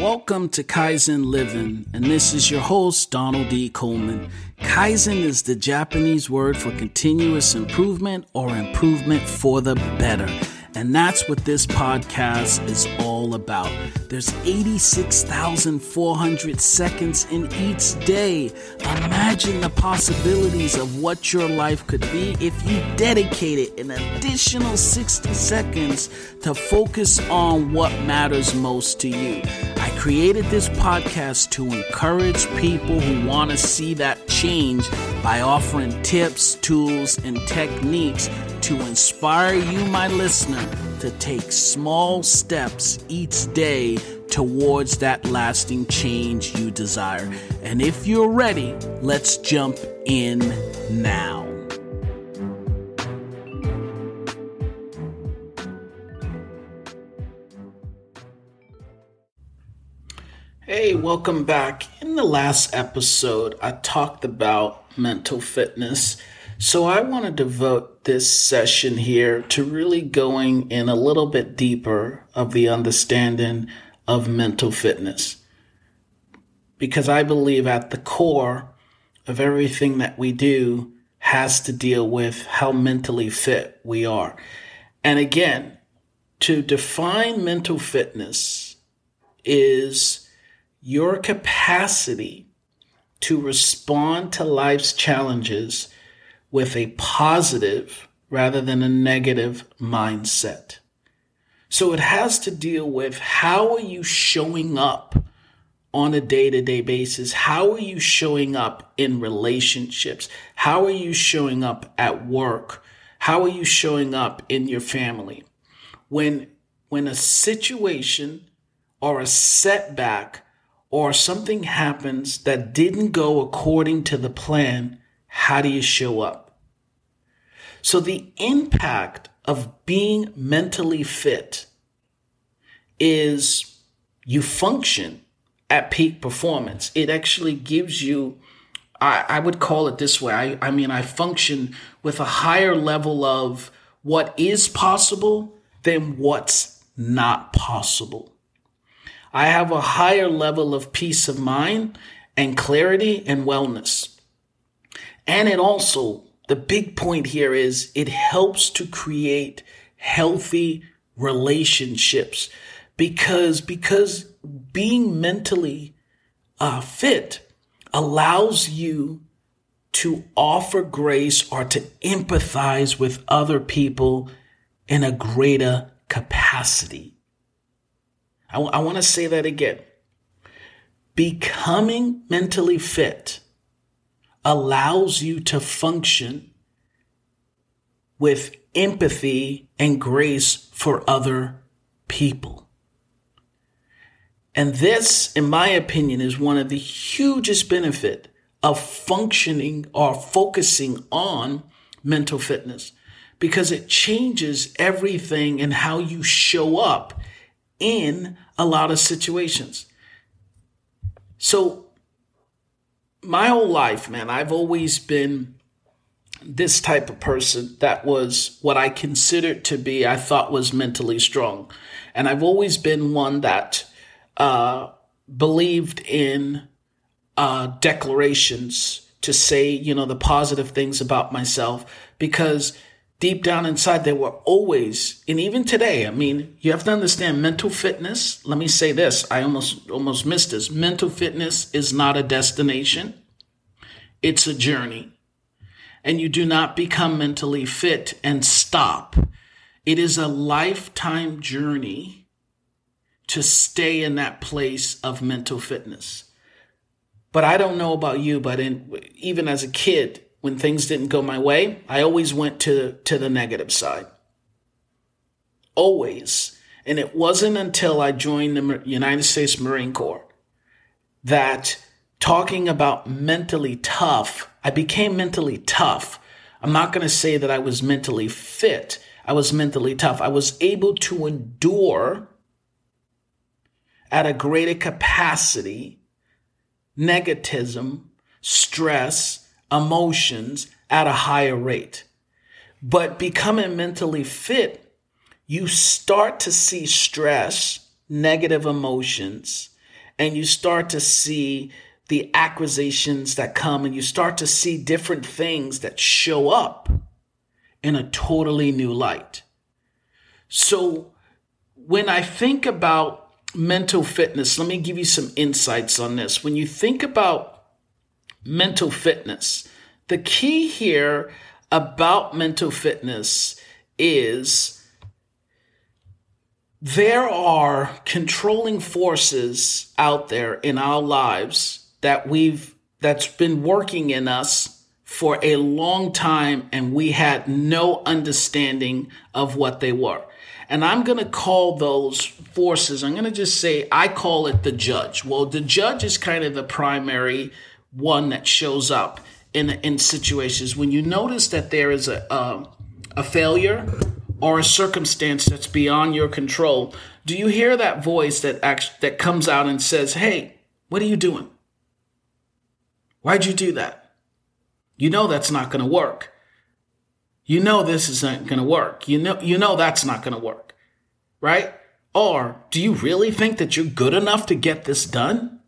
Welcome to Kaizen Living, and this is your host, Donald D. Coleman. Kaizen is the Japanese word for continuous improvement or improvement for the better. And that's what this podcast is all about. There's 86,400 seconds in each day. Imagine the possibilities of what your life could be if you dedicated an additional 60 seconds to focus on what matters most to you. I created this podcast to encourage people who want to see that change by offering tips, tools, and techniques to inspire you, my listener, to take small steps each day towards that lasting change you desire. And if you're ready, let's jump in now. Hey, welcome back. In the last episode, I talked about mental fitness so I want to devote this session here to really going in a little bit deeper of the understanding of mental fitness. Because I believe at the core of everything that we do has to deal with how mentally fit we are. And again, to define mental fitness is your capacity to respond to life's challenges with a positive rather than a negative mindset. So it has to deal with how are you showing up on a day to day basis? How are you showing up in relationships? How are you showing up at work? How are you showing up in your family? When, when a situation or a setback or something happens that didn't go according to the plan, how do you show up? So the impact of being mentally fit is you function at peak performance. It actually gives you, I, I would call it this way. I, I mean, I function with a higher level of what is possible than what's not possible. I have a higher level of peace of mind and clarity and wellness. And it also the big point here is it helps to create healthy relationships because because being mentally uh, fit allows you to offer grace or to empathize with other people in a greater capacity. I, w- I want to say that again. Becoming mentally fit allows you to function with empathy and grace for other people. And this, in my opinion, is one of the hugest benefit of functioning or focusing on mental fitness because it changes everything in how you show up in a lot of situations. So my whole life, man, I've always been this type of person that was what I considered to be, I thought was mentally strong. And I've always been one that uh, believed in uh, declarations to say, you know, the positive things about myself because deep down inside, there were always, and even today, I mean, you have to understand mental fitness. Let me say this. I almost, almost missed this. Mental fitness is not a destination. It's a journey. And you do not become mentally fit and stop. It is a lifetime journey to stay in that place of mental fitness. But I don't know about you, but in, even as a kid, when things didn't go my way, I always went to, to the negative side. Always. And it wasn't until I joined the United States Marine Corps that talking about mentally tough, I became mentally tough. I'm not going to say that I was mentally fit. I was mentally tough. I was able to endure at a greater capacity negativism, stress, emotions at a higher rate. But becoming mentally fit, you start to see stress, negative emotions, and you start to see the acquisitions that come and you start to see different things that show up in a totally new light. So when I think about mental fitness, let me give you some insights on this. When you think about mental fitness, the key here about mental fitness is there are controlling forces out there in our lives that we've that's been working in us for a long time and we had no understanding of what they were. And I'm going to call those forces, I'm going to just say, I call it the judge. Well, the judge is kind of the primary one that shows up in, in situations. When you notice that there is a, a, failure or a circumstance that's beyond your control, do you hear that voice that act, that comes out and says, "Hey, what are you doing? Why'd you do that? You know that's not going to work. You know this isn't going to work. You know you know that's not going to work." Right? Or do you really think that you're good enough to get this done?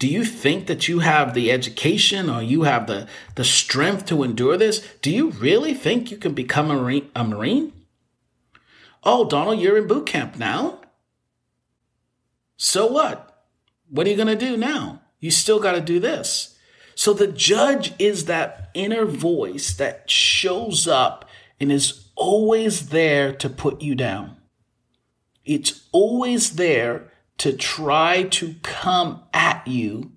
Do you think that you have the education or you have the, the strength to endure this? Do you really think you can become a Marine? A Marine? Oh, Donald, you're in boot camp now. So what? What are you going to do now? You still got to do this. So the judge is that inner voice that shows up and is always there to put you down. It's always there to try to come you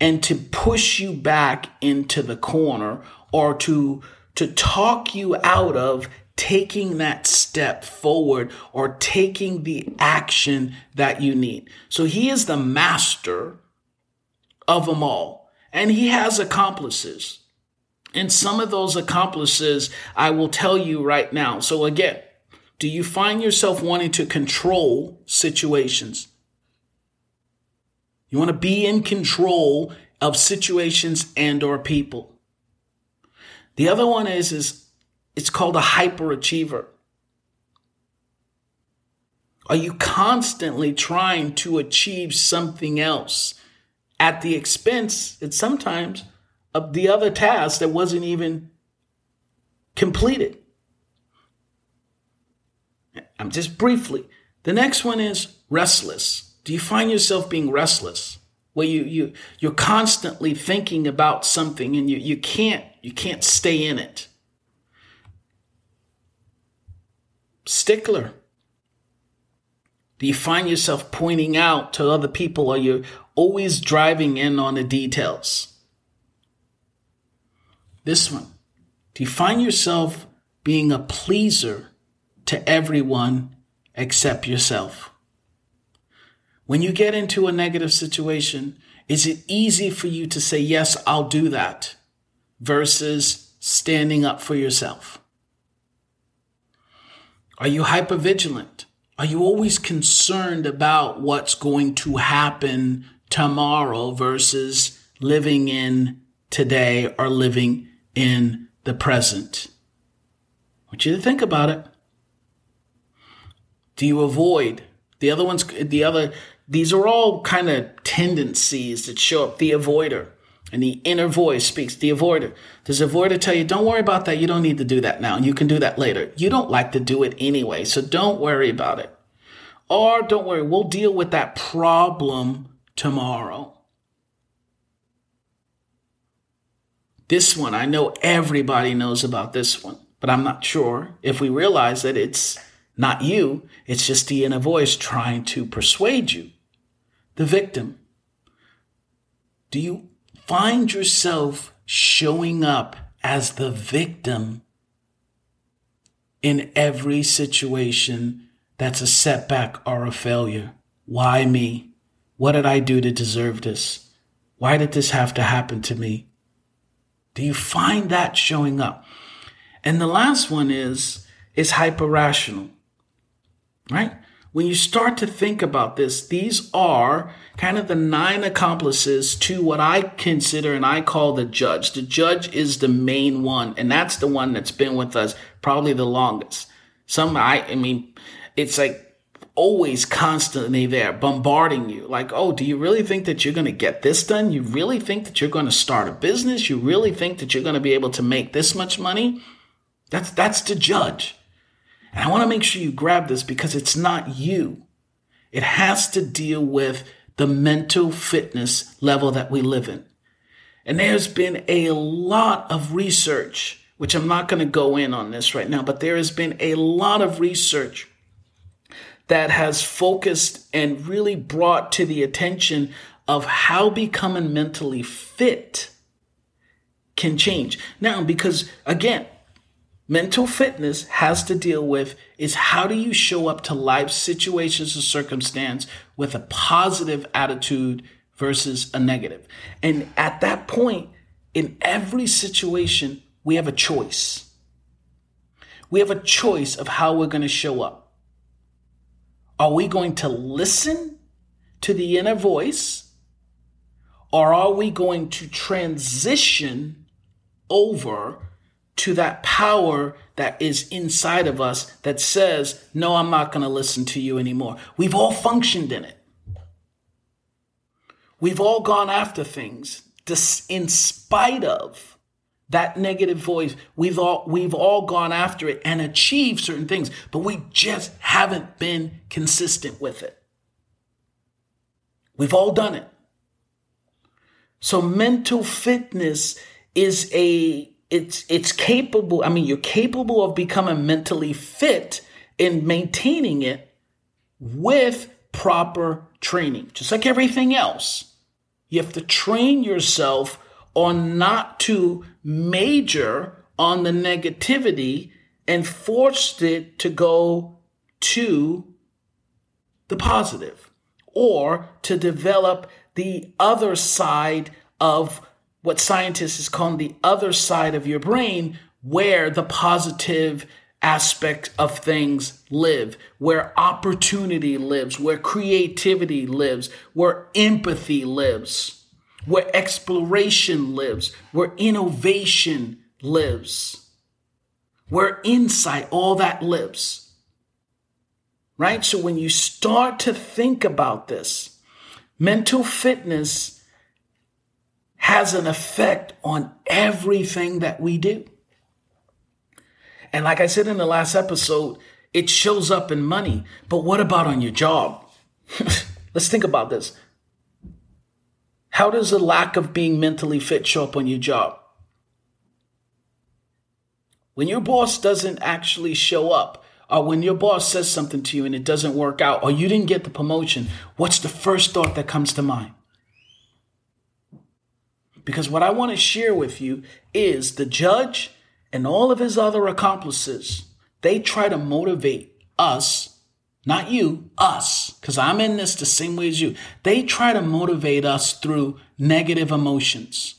and to push you back into the corner or to to talk you out of taking that step forward or taking the action that you need. So he is the master of them all and he has accomplices. And some of those accomplices I will tell you right now. So again, do you find yourself wanting to control situations? You want to be in control of situations and or people. The other one is, is it's called a hyperachiever. Are you constantly trying to achieve something else at the expense, and sometimes, of the other task that wasn't even completed? I'm just briefly. The next one is restless. Do you find yourself being restless? Where you, you, you're constantly thinking about something and you, you can't, you can't stay in it. Stickler. Do you find yourself pointing out to other people or you're always driving in on the details? This one. Do you find yourself being a pleaser to everyone except yourself? When you get into a negative situation, is it easy for you to say, yes, I'll do that versus standing up for yourself? Are you hyper vigilant? Are you always concerned about what's going to happen tomorrow versus living in today or living in the present? I want you to think about it. Do you avoid the other ones? The other these are all kind of tendencies that show up. The avoider and the inner voice speaks. The avoider. Does avoider tell you, don't worry about that. You don't need to do that now. You can do that later. You don't like to do it anyway. So don't worry about it. Or don't worry. We'll deal with that problem tomorrow. This one, I know everybody knows about this one, but I'm not sure if we realize that it's not you. It's just the inner voice trying to persuade you the victim? Do you find yourself showing up as the victim in every situation that's a setback or a failure? Why me? What did I do to deserve this? Why did this have to happen to me? Do you find that showing up? And the last one is, is hyper rational, right? When you start to think about this, these are kind of the nine accomplices to what I consider and I call the judge. The judge is the main one, and that's the one that's been with us probably the longest. Some, I, I mean, it's like always constantly there bombarding you. Like oh do you really think that you're going to get this done? You really think that you're going to start a business? You really think that you're going to be able to make this much money? That's that's the judge and i want to make sure you grab this because it's not you it has to deal with the mental fitness level that we live in and there's been a lot of research which i'm not going to go in on this right now but there has been a lot of research that has focused and really brought to the attention of how becoming mentally fit can change. Now, because again, mental fitness has to deal with is how do you show up to life situations or circumstance with a positive attitude versus a negative. And at that point, in every situation, we have a choice. We have a choice of how we're going to show up. Are we going to listen to the inner voice? Or are we going to transition over to that power that is inside of us that says, No, I'm not going to listen to you anymore? We've all functioned in it. We've all gone after things in spite of that negative voice we've all we've all gone after it and achieved certain things but we just haven't been consistent with it we've all done it so mental fitness is a it's it's capable i mean you're capable of becoming mentally fit and maintaining it with proper training just like everything else. You have to train yourself on not to major on the negativity and forced it to go to the positive or to develop the other side of what scientists is calling the other side of your brain where the positive aspect of things live, where opportunity lives, where creativity lives, where empathy lives where exploration lives, where innovation lives, where insight, all that lives. Right? So when you start to think about this, mental fitness has an effect on everything that we do. And like I said in the last episode, it shows up in money. But what about on your job? Let's think about this. How does a lack of being mentally fit show up on your job? When your boss doesn't actually show up, or when your boss says something to you and it doesn't work out, or you didn't get the promotion, what's the first thought that comes to mind? Because what I want to share with you is the judge and all of his other accomplices, they try to motivate us not you, us, because I'm in this the same way as you. They try to motivate us through negative emotions.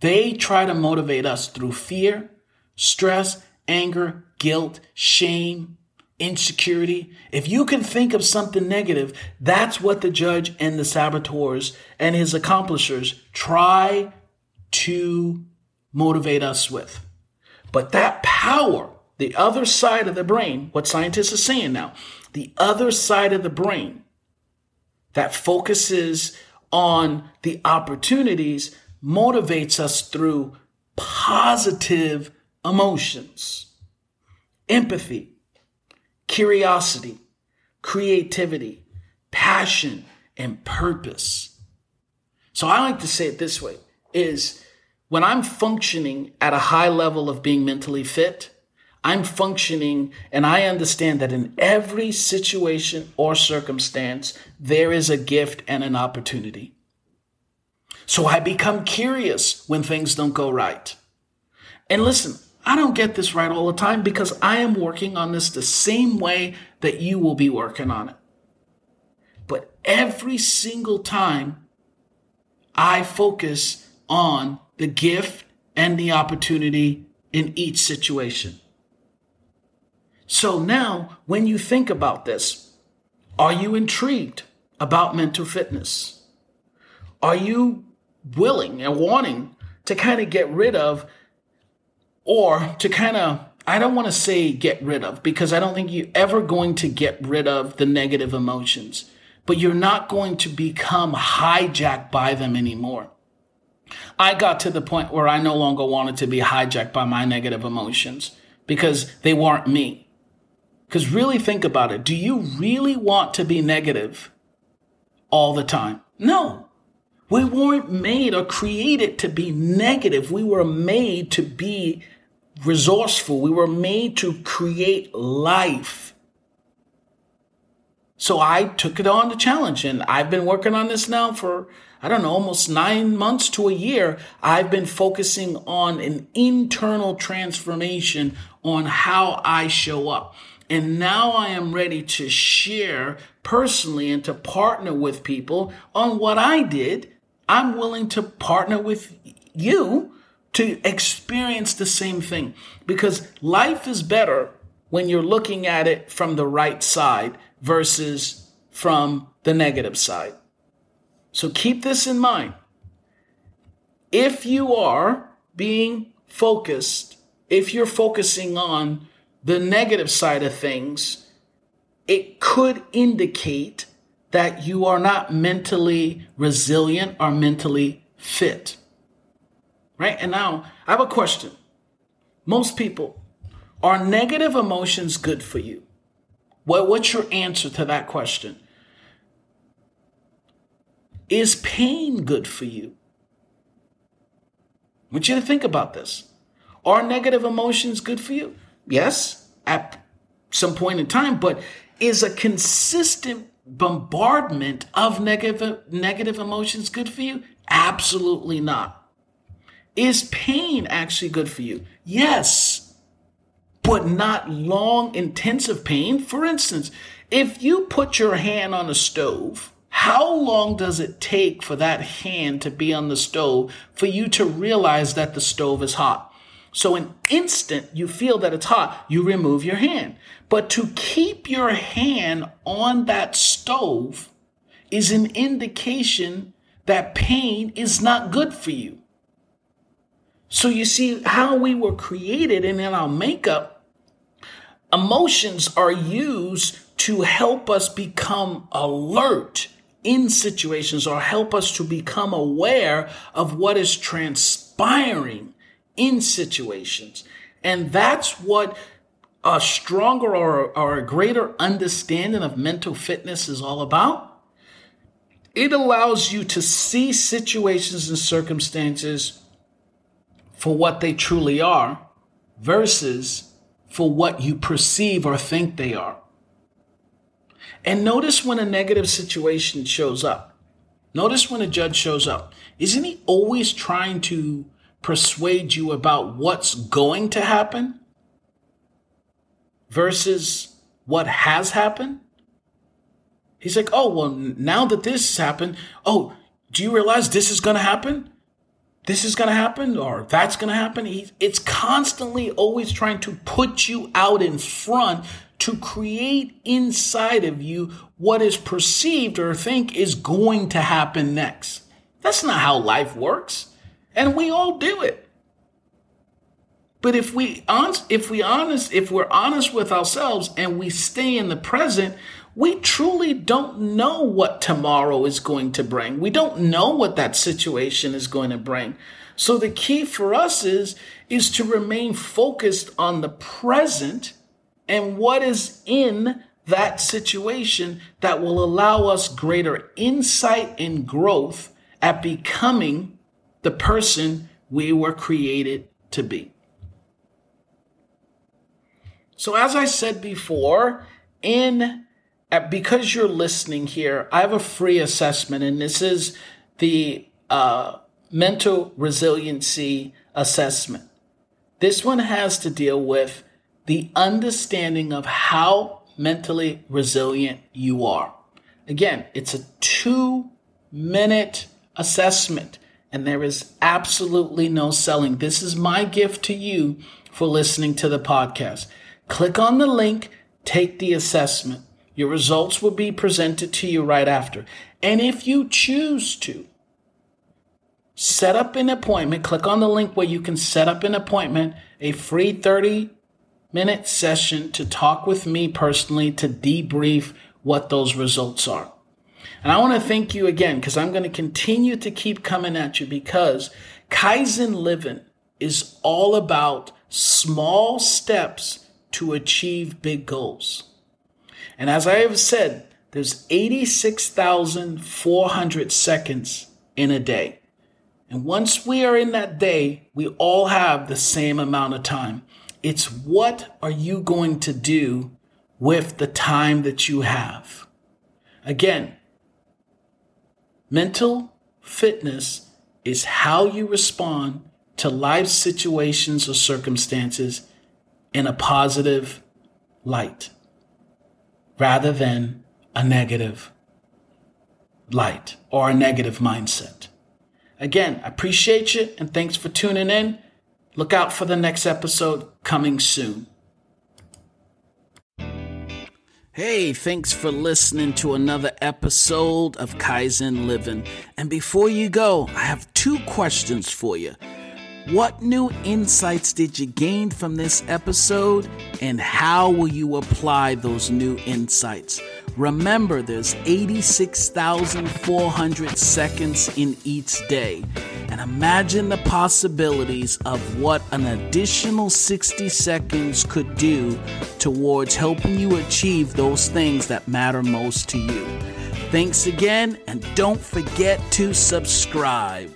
They try to motivate us through fear, stress, anger, guilt, shame, insecurity. If you can think of something negative, that's what the judge and the saboteurs and his accomplishers try to motivate us with. But that power the other side of the brain, what scientists are saying now, the other side of the brain that focuses on the opportunities motivates us through positive emotions, empathy, curiosity, creativity, passion, and purpose. So I like to say it this way is when I'm functioning at a high level of being mentally fit, I'm functioning and I understand that in every situation or circumstance, there is a gift and an opportunity. So I become curious when things don't go right. And listen, I don't get this right all the time because I am working on this the same way that you will be working on it. But every single time I focus on the gift and the opportunity in each situation. So now, when you think about this, are you intrigued about mental fitness? Are you willing and wanting to kind of get rid of or to kind of I don't want to say get rid of because I don't think you're ever going to get rid of the negative emotions, but you're not going to become hijacked by them anymore. I got to the point where I no longer wanted to be hijacked by my negative emotions because they weren't me. Because really think about it. Do you really want to be negative all the time? No. We weren't made or created to be negative. We were made to be resourceful. We were made to create life. So I took it on the challenge and I've been working on this now for, I don't know, almost nine months to a year. I've been focusing on an internal transformation on how I show up. And now I am ready to share personally and to partner with people on what I did. I'm willing to partner with you to experience the same thing because life is better when you're looking at it from the right side versus from the negative side. So keep this in mind. If you are being focused, if you're focusing on the negative side of things, it could indicate that you are not mentally resilient or mentally fit right? And now I have a question. Most people, are negative emotions good for you? What, what's your answer to that question? Is pain good for you? I want you to think about this. Are negative emotions good for you? Yes, at some point in time, but is a consistent bombardment of negative negative emotions good for you? Absolutely not. Is pain actually good for you? Yes, but not long, intensive pain. For instance, if you put your hand on a stove, how long does it take for that hand to be on the stove for you to realize that the stove is hot? So, an instant you feel that it's hot, you remove your hand. But to keep your hand on that stove is an indication that pain is not good for you. So you see how we were created and in our makeup, emotions are used to help us become alert in situations or help us to become aware of what is transpiring in situations. And that's what a stronger or, or a greater understanding of mental fitness is all about. It allows you to see situations and circumstances for what they truly are versus for what you perceive or think they are. And notice when a negative situation shows up. Notice when a judge shows up. Isn't he always trying to persuade you about what's going to happen versus what has happened? He's like, oh, well, now that this has happened, oh, do you realize this is going to happen? This is going to happen or that's going to happen. it's constantly always trying to put you out in front to create inside of you what is perceived or think is going to happen next. That's not how life works. And we all do it. But if we if we honest if we're honest with ourselves and we stay in the present, we truly don't know what tomorrow is going to bring. We don't know what that situation is going to bring. So the key for us is, is to remain focused on the present and what is in that situation that will allow us greater insight and growth at becoming the person we were created to be. So as I said before, in because you're listening here, I have a free assessment, and this is the uh, mental resiliency assessment. This one has to deal with the understanding of how mentally resilient you are. Again, it's a two minute assessment, and there is absolutely no selling. This is my gift to you for listening to the podcast. Click on the link, take the assessment. Your results will be presented to you right after. And if you choose to, set up an appointment, click on the link where you can set up an appointment, a free 30 minute session to talk with me personally to debrief what those results are. And I want to thank you again because I'm going to continue to keep coming at you because Kaizen Living is all about small steps to achieve big goals. And as I have said, there's 86,400 seconds in a day. And once we are in that day, we all have the same amount of time. It's what are you going to do with the time that you have? Again, mental fitness is how you respond to life situations or circumstances in a positive light rather than a negative light or a negative mindset. Again, I appreciate you and thanks for tuning in. Look out for the next episode coming soon. Hey, thanks for listening to another episode of Kaizen Living. And before you go, I have two questions for you. What new insights did you gain from this episode, and how will you apply those new insights? Remember, there's 86,400 seconds in each day. And imagine the possibilities of what an additional 60 seconds could do towards helping you achieve those things that matter most to you. Thanks again, and don't forget to subscribe.